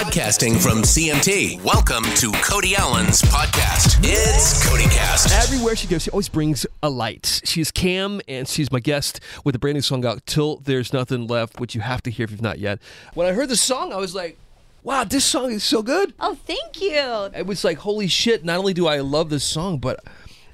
Podcasting from CMT. Welcome to Cody Alan's podcast. It's CodyCast. Everywhere she goes, she always brings a light. She's Cam, and she's my guest with a brand new song out, Till There's Nothing Left, which you have to hear if you've not yet. When I heard the song, I was like, wow, this song is so good. Oh, thank you. It was like, holy shit, not only do I love this song, but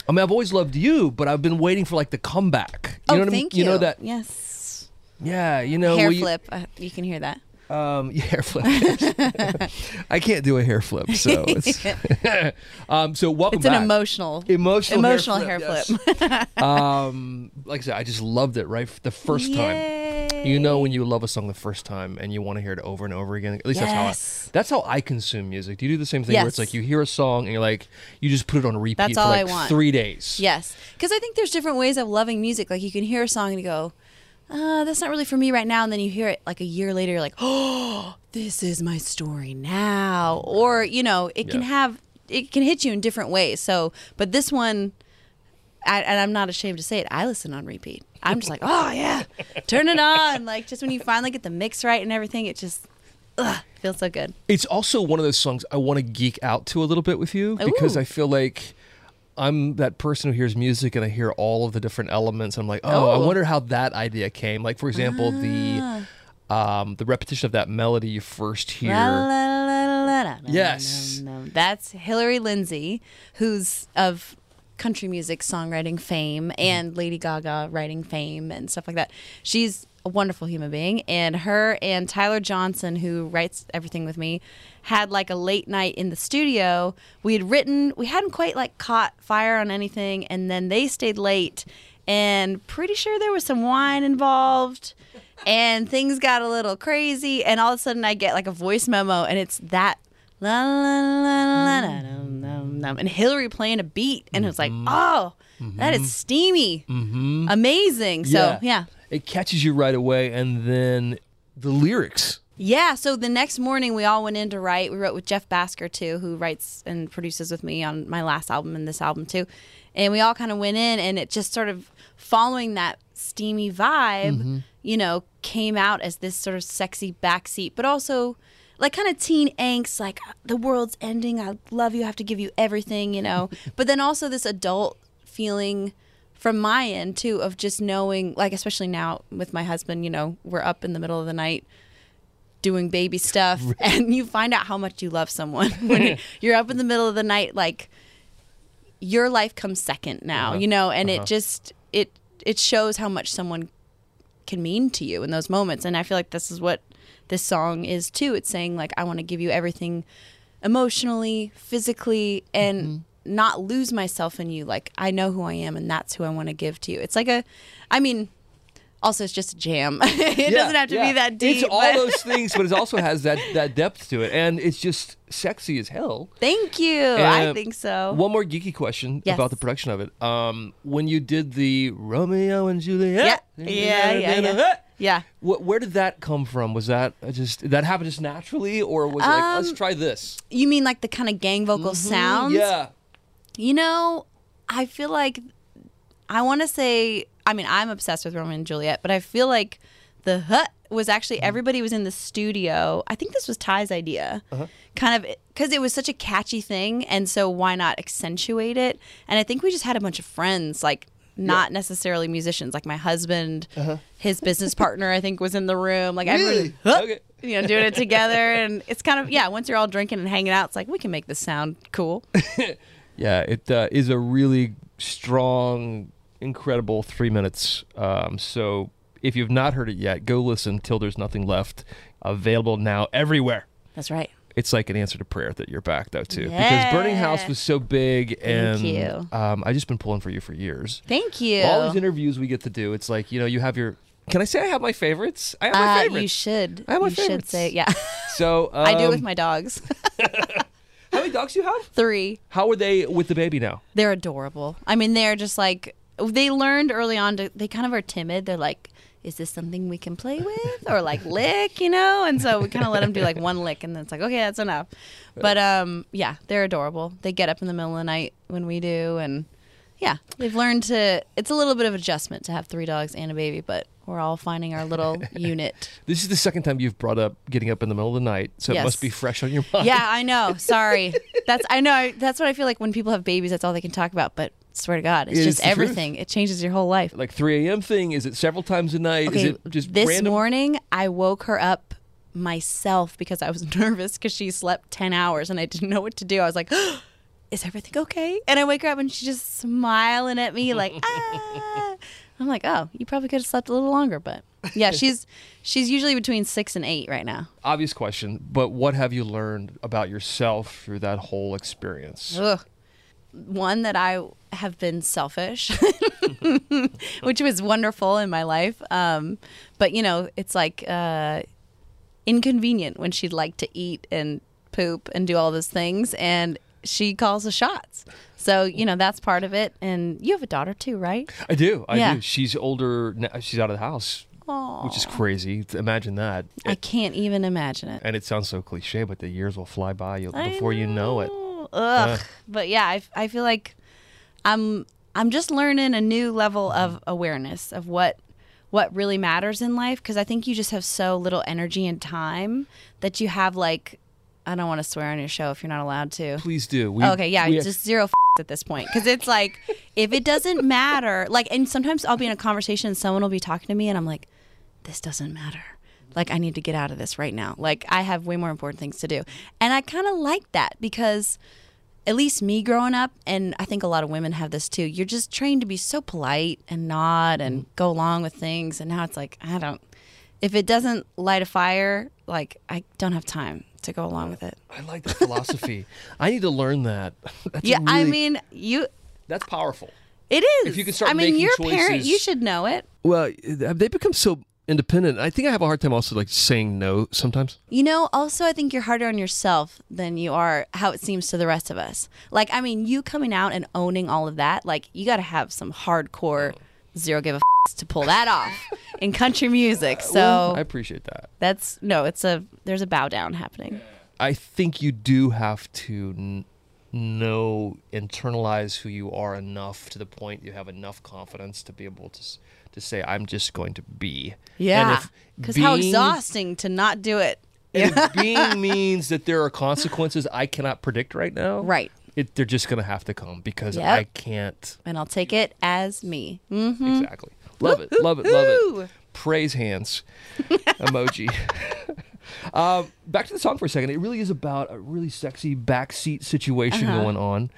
I mean, I've always loved you, but I've been waiting for like the comeback. You oh, know what thank I mean? you. You know that? Yes. Yeah, you know. Hair where you- flip. Uh, you can hear that. Um, yeah, hair flip. I can't do a hair flip, so it's. um, so welcome It's an back. emotional, Emotional, emotional hair hair flip. flip. yes. um, like I said, I just loved it right the first time. You know when you love a song the first time and you want to hear it over and over again. At least Yes. that's how I, that's how I consume music. Do you do the same thing where it's like you hear a song and you're like you just put it on repeat That's for all I want. three days. Yes, because I think there's different ways of loving music. Like you can hear a song and you go, uh, "That's not really for me right now," and then you hear it like a year later, you're like, "Oh, this is my story now." Or you know, it can have it can hit you in different ways. So, but this one, I, and I'm not ashamed to say it, I listen on repeat. I'm just like, "Oh yeah, turn it on!" Like just when you finally get the mix right and everything, it just ugh, feels so good. It's also one of those songs I want to geek out to a little bit with you because Ooh. I feel like I'm that person who hears music and I hear all of the different elements. I'm like, oh, I Oh. wonder how that idea came. Like, for example, the um, the repetition of that melody you first hear. La, la, la, Yes. la, la, la. That's Hillary Lindsey, who's of country music songwriting fame and Lady Gaga writing fame and stuff like that. She's a wonderful human being. And her and Tyler Johnson, who writes everything with me, had like a late night in the studio. We had written, we hadn't quite like caught fire on anything, and then they stayed late. And pretty sure there was some wine involved, and things got a little crazy. And all of a sudden, I get like a voice memo, and it's that la la la la la la la, dum, and Hillary playing a beat, and it was like, mm-hmm. oh, mm-hmm. that is mm-hmm. steamy, mm-hmm. amazing. So yeah. yeah. It catches you right away, and then the lyrics. yeah so the next morning we all went in to write. We wrote with Jeff Bhasker too who writes and produces with me on my last album and this album too. And we all kind of went in and it just sort of following that steamy vibe mm-hmm. you know came out as this sort of sexy backseat but also like kind of teen angst like uh, the world's ending. I love you. I have to give you everything you know? But then also this adult feeling from my end too of just knowing like especially now with my husband you know we're up in the middle of the night doing baby stuff and you find out how much you love someone. When you- you're up in the middle of the night like your life comes second now uh-huh. you know and it uh-huh. just it it shows how much someone can mean to you in those moments. And i feel like this is what this song is too. It's saying like i want to give you everything emotionally physically and mm-hmm. Not lose myself in you like i know who i am and that's who i want to give to you it's like a i mean also it's just a jam it Yeah, doesn't have to yeah. be that deep It's all those things, but it also has that that depth to it, and it's just sexy as hell. thank you i Uh, think so One more geeky question Yes. about the production of it. Um, when you did the Romeo and Juliet, Yeah. Yeah, yeah, yeah. yeah Wh- where did that come from? Was that just that happen just naturally, or was it like let's Um, try this? you mean like the kind of gang vocal sounds Yeah, You know, I feel like I want to say. I mean, I'm obsessed with Romeo and Juliet, but I feel like the hut was actually mm-hmm. everybody was in the studio. I think this was Ty's idea, uh-huh. kind of because it was such a catchy thing, and so why not accentuate it? And I think we just had a bunch of friends, like not necessarily musicians, like my husband, uh-huh. his business partner, I think was in the room, like Really? Okay. you know, doing it together, and it's kind of yeah. Once you're all drinking and hanging out, it's like we can make this sound cool. yeah. It uh, is a really strong, incredible three minutes. Um, so if you've not heard it yet, go listen till there's nothing left. Available now everywhere. That's right. it's like an answer to prayer that you're back though too because burning house was so big and you. um i just been pulling for you for years Thank you. all these interviews we get to do it's like you know you have your can i say i have my favorites i have my Uh, favorites you should. I have my you should favorites. say yeah. so um, I do it with my dogs. dogs you have Three. how are they with the baby now They're adorable. I mean, they're just like they learned early on to. They kind of are timid. They're like, "Is this something we can play with?" or like lick, you know? And so we kind of let them do like one lick, and then it's like, okay, that's enough. But um, yeah, they're adorable. They get up in the middle of the night when we do, and Yeah, they've learned to. It's a little bit of adjustment to have three dogs and a baby, but we're all finding our little unit. This is the second time you've brought up getting up in the middle of the night, so it must be fresh on your mind. Yeah, I know. Sorry. That's I know. I- That's what I feel like when people have babies. That's all they can talk about. But swear to God, it's It is just the truth. everything. It changes your whole life. Like 3 a.m. thing? Is it several times a night? Okay, is it just this random? morning I woke her up myself because I was nervous because she slept 10 hours and I didn't know what to do. I was like, is everything okay? And I wake her up and she's just smiling at me like, ah. I'm like, oh, you probably could have slept a little longer, but yeah, she's she's usually between six and eight right now. Obvious question, but what have you learned about yourself through that whole experience? Ugh. One that I have been selfish, which was wonderful in my life. Um, but you know, it's like uh, inconvenient when she'd like to eat and poop and do all those things, and she calls the shots. So you know that's part of it. And you have a daughter too, right? I do. I Yeah. do. She's older. now- She's out of the house, which is crazy. Imagine that. I can't even imagine it. and it sounds so cliche, but the years will fly by you before you know it. Ugh. But yeah, I, I feel like I'm I'm just learning a new level of awareness of what what really matters in life because I think you just have so little energy and time that you have like I don't want to swear on your show if you're not allowed to. Please do. We, oh, okay, yeah, we- just zero f- at this point because it's like if it doesn't matter, like, and sometimes I'll be in a conversation and someone will be talking to me and I'm like, this doesn't matter. Like, I need to get out of this right now. Like, I have way more important things to do, and I kind of like that because. At least me growing up, and I think a lot of women have this too. You're just trained to be so polite and nod and mm-hmm. go along with things, and now it's like I don't. If it doesn't light a fire, like I don't have time to go along with it. I like that philosophy. I need to learn that. That's Yeah, I mean, you that's powerful. It is. If you can start I mean, your you're parent. You should know it. Well, they become so independent? I think I have a hard time also like saying no sometimes. You know, also, I think you're harder on yourself than you are how it seems to the rest of us. Like, I mean, you coming out and owning all of that, like, you got to have some hardcore zero give a f- to pull that off in country music. So I appreciate that. that's no, it's a there's a bow down happening. I think you do have to n- know, internalize who you are enough to the point you have enough confidence to be able to s- to say, "I'm just going to be." Yeah, because how exhausting to not do it. And if being means that there are consequences I cannot predict right now, Right. It, they're just gonna have to come because Yep. I can't. And I'll take it as me. Mm. Exactly. Love it. Love it. Love it. Praise hands emoji. um, back to the song for a second. It really is about a really sexy backseat situation Uh-huh. going on.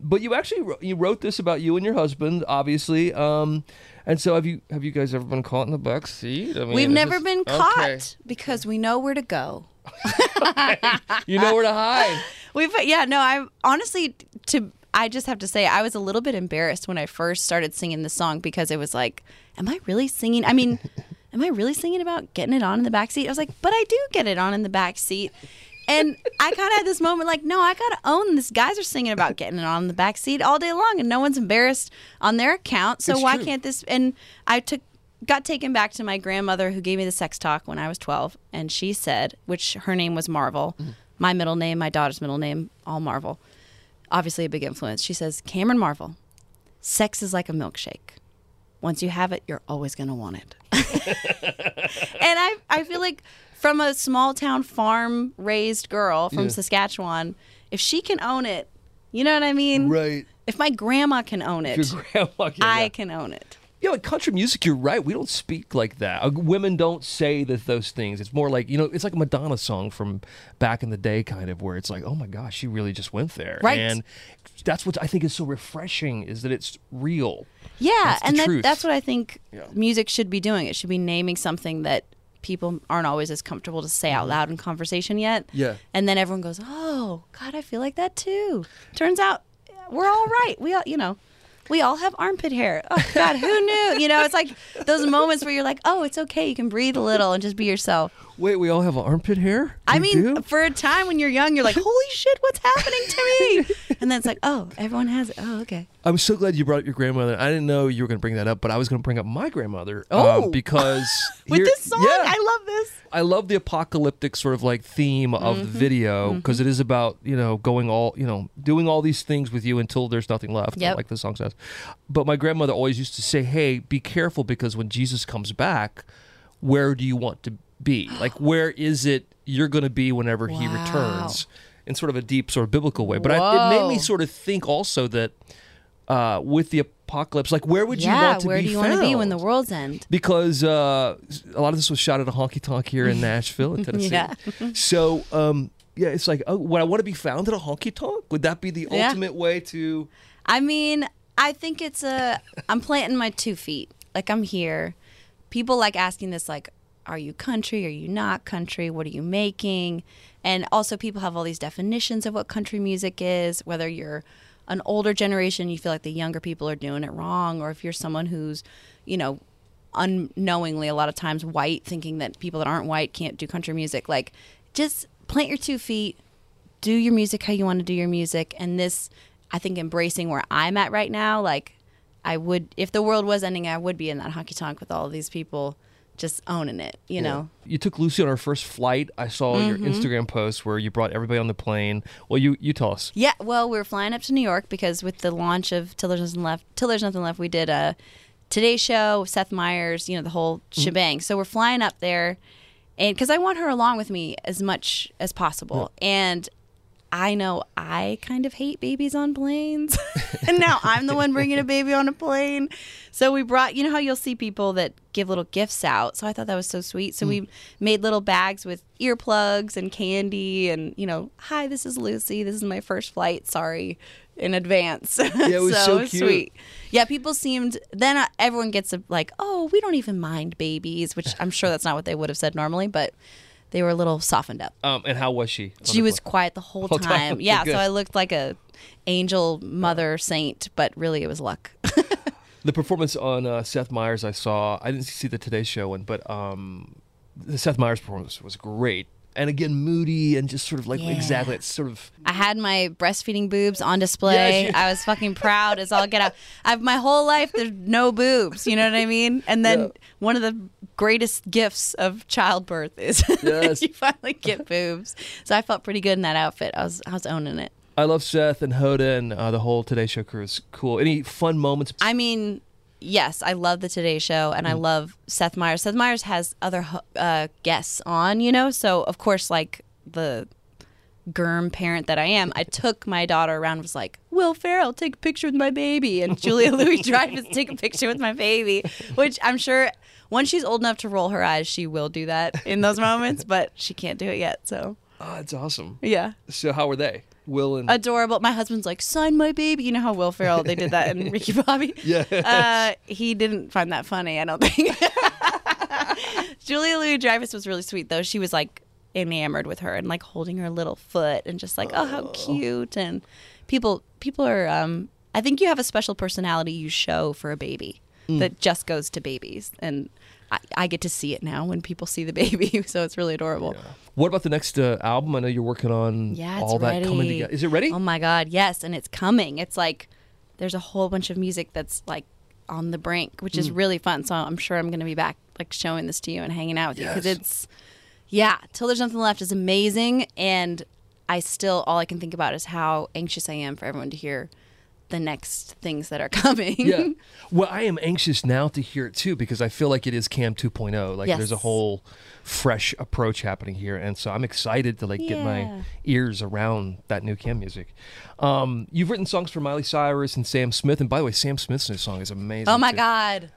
But you actually wrote, you wrote this about you and your husband, obviously. Um, and so have you have you guys ever been caught in the back seat? I mean, We've never been caught Okay. because we know where to go. You know where to hide. We've yeah, no, I honestly to I just have to say I was a little bit embarrassed when I first started singing the song because it was like, am I really singing? I mean, am I really singing about getting it on in the back seat? I was like, but I do get it on in the back seat. And I kind of had this moment like, no, I got to own this. Guys are singing about getting it on in the back seat all day long and no one's embarrassed on their account. So It's why true. can't this and I took got taken back to my grandmother who gave me the sex talk when I was 12 and she said which her name was Marvel mm-hmm. My middle name my daughter's middle name all Marvel obviously a big influence she says Cameron Marvel sex is like a milkshake once you have it you're always going to want it and I I feel like from a small town farm raised girl from Yeah. Saskatchewan if she can own it you know what I mean Right. if my grandma can own it yeah, I yeah. can own it Yeah, like country music, you're right. We don't speak like that. Uh, women don't say that those things. It's more like you know, it's like a Madonna song from back in the day, kind of, where it's like, oh my gosh, she really just went there. Right. And that's what I think is so refreshing is that it's real. Yeah, That's and that, that's what I think Yeah. music should be doing. It should be naming something that people aren't always as comfortable to say out loud in conversation yet. Mm-hmm. Yeah. And then everyone goes, "Oh, God, I feel like that too." Turns out we're all right. We all, you know, we all have armpit hair. Oh God, who knew? You know, it's like those moments where you're like, "Oh, it's okay. You can breathe a little and just be yourself." Wait, we all have armpit hair? I We mean, do? for a time when you're young, you're like, "Holy shit, what's happening to me?" and then it's like, oh, everyone has it. Oh, okay. I'm so glad you brought up your grandmother. I didn't know you were going to bring that up, but I was going to bring up my grandmother. um, Oh. because With here- this song, yeah. I love this. I love the apocalyptic sort of like theme of Mm-hmm. the video because is about you know going all you know doing all these things with you until there's nothing left, Yep. like the song says. But my grandmother always used to say, "Hey, be careful because when Jesus comes back, where do you want to be? Like where is it you're going to be whenever he returns?" In sort of a deep, sort of biblical way. But I, it made me sort of think also that uh, with the apocalypse, like where would you want to where be do you want to be when the world's end? because uh, a lot of this was shot at a honky tonk here in Nashville, in Tennessee. Yeah. so, um, yeah, it's like, oh, would I want to be found at a honky tonk? Would that be the Yeah. ultimate way to? I mean, I think it's a. I'm planting my two feet. Like I'm here. People like asking this, like, are you country? Are you not country? What are you making? And also, people have all these definitions of what country music is. Whether you're an older generation, you feel like the younger people are doing it wrong, or if you're someone who's, you know, unknowingly a lot of times white, thinking that people that aren't white can't do country music. Like, just plant your two feet, do your music how you want to do your music and this i think embracing where i'm at right now like i would if the world was ending i would be in that honky tonk with all of these people just owning it you know You took Lucy on her first flight. I saw your Mm-hmm. Instagram post where you brought everybody on the plane. Well, you you tell us. yeah well we were flying up to new york because with the launch of till there's nothing left till there's nothing left we did a today show with seth meyers you know the whole shebang so we're flying up there and because i want her along with me as much as possible and I know I kind of hate babies on planes. and now I'm the one bringing a baby on a plane. So we brought, you know how you'll see people that give little gifts out. So I thought that was so sweet. So we made little bags with earplugs and candy and, you know, hi, this is Lucy. This is my first flight. Sorry in advance. Yeah, it was so cute. sweet. Yeah, people seemed, then uh, everyone gets a, like, oh, we don't even mind babies, which I'm sure that's not what they would have said normally, but they were a little softened up. Um, and how was she? She was plane? quiet the whole Whole time. time? Yeah, so I looked like a angel mother saint, but really it was luck. The performance on uh, Seth Meyers I saw. I didn't see the Today Show one, but um, the Seth Meyers performance was great. And again, moody and just sort of like Yeah. exactly. It's sort of I had my breastfeeding boobs on display. Yes, you- I was fucking proud as all get out. I've my whole life there's no boobs, you know what I mean? And then Yeah. one of the greatest gifts of childbirth is Yes. you finally get boobs. So I felt pretty good in that outfit. I was I was owning it. I love Seth and Hoda and uh, the whole Today Show crew is cool. Any fun moments? I mean, yes, I love the Today Show, and I love Seth Meyers. Seth Meyers has other uh, guests on, you know, so of course, like the germ parent that I am, I took my daughter around. and Was like, Will Ferrell, take a picture with my baby, and Julia Louis Dreyfus, take a picture with my baby. Which I'm sure once she's old enough to roll her eyes, she will do that in those moments, but she can't do it yet. So oh, it's awesome. yeah. So how were they? Will and Adorable. My husband's like, sign my baby. You know how Will Ferrell they did that in Ricky Bobby. Yeah. Uh, he didn't find that funny. I don't think. Julia Louis Dreyfus was really sweet though. She was like enamored with her and like holding her little foot and just like, oh, how cute. And people, people are. Um, I think you have a special personality you show for a baby Mm. that just goes to babies, and I, I get to see it now when people see the baby. So it's really adorable. what about the next uh, album? I know you're working on Yeah, all that coming together. Is it ready? Oh my god, yes, and it's coming. It's like there's a whole bunch of music that's like on the brink, which Mm. is really fun. So I'm sure I'm going to be back like showing this to you and hanging out with you because it's yeah, till there's nothing left is amazing and I still all I can think about is how anxious I am for everyone to hear the next things that are coming. yeah. Well, I am anxious now to hear it too because I feel like it is Cam 2.0. Like Yes. there's a whole fresh approach happening here, and so I'm excited to like get my ears around that new Cam music. Um, you've written songs for Miley Cyrus and Sam Smith, and by the way, Sam Smith's new song is amazing. Oh my too. god.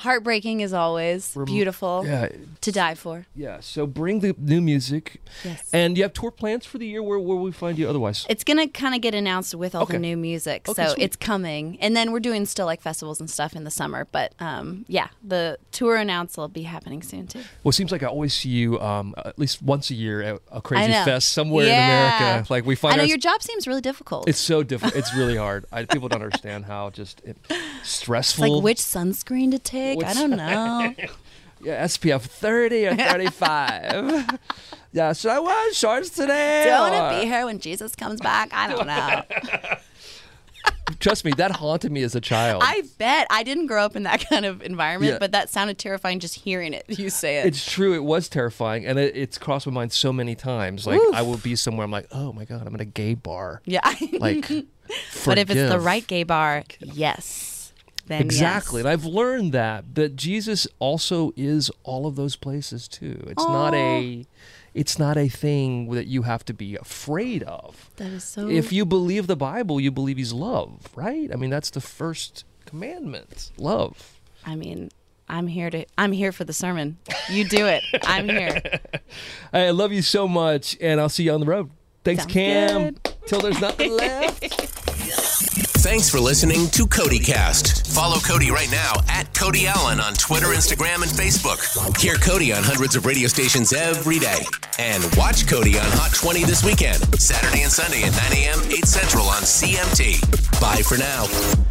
Heartbreaking as always. Beautiful. Yeah, To die for. yeah. So bring the new music, Yes. and you have tour plans for the year. Where where will we find you otherwise? It's gonna kind of get announced with all Okay. the new music, Okay, so sweet. it's coming. And then we're doing still like festivals and stuff in the summer. But um, yeah, the tour announce will be happening soon too. Well, it seems like I always see you um, at least once a year at a crazy fest somewhere Yeah. in America. Like we find I know our- your job seems really difficult. It's so difficult. It's really hard. I, people don't understand how just it, stressful. like which sunscreen to take. I don't know. yeah, SPF 30 or 35. yeah, should I wear shorts today? Do I want to be here when Jesus comes back? I don't know. Trust me, that haunted me as a child. I bet I didn't grow up in that kind of environment, Yeah. but that sounded terrifying just hearing it. You say it. It's true. It was terrifying, and it, it's crossed my mind so many times. Like Oof. I will be somewhere. I'm like, oh my god, I'm in a gay bar. yeah. Like, but if it's the right gay bar, yes. Then Exactly. yes. And I've learned that that Jesus also is all of those places too. It's not a it's not a thing that you have to be afraid of. That is so. If you believe the Bible, you believe he's love, right? I mean, that's the first commandment. Love. I mean, I'm here to. I'm here for the sermon. You do it. I'm here. I love you so much and I'll see you on the road. Thanks, Sounds Cam. good. Till there's nothing left. Thanks for listening to CodyCast. Follow Cody right now at Cody Alan on Twitter, Instagram, and Facebook. Hear Cody on hundreds of radio stations every day. And watch Cody on Hot 20 this weekend, Saturday and Sunday at 9 a.m., 8 Central on CMT. Bye for now.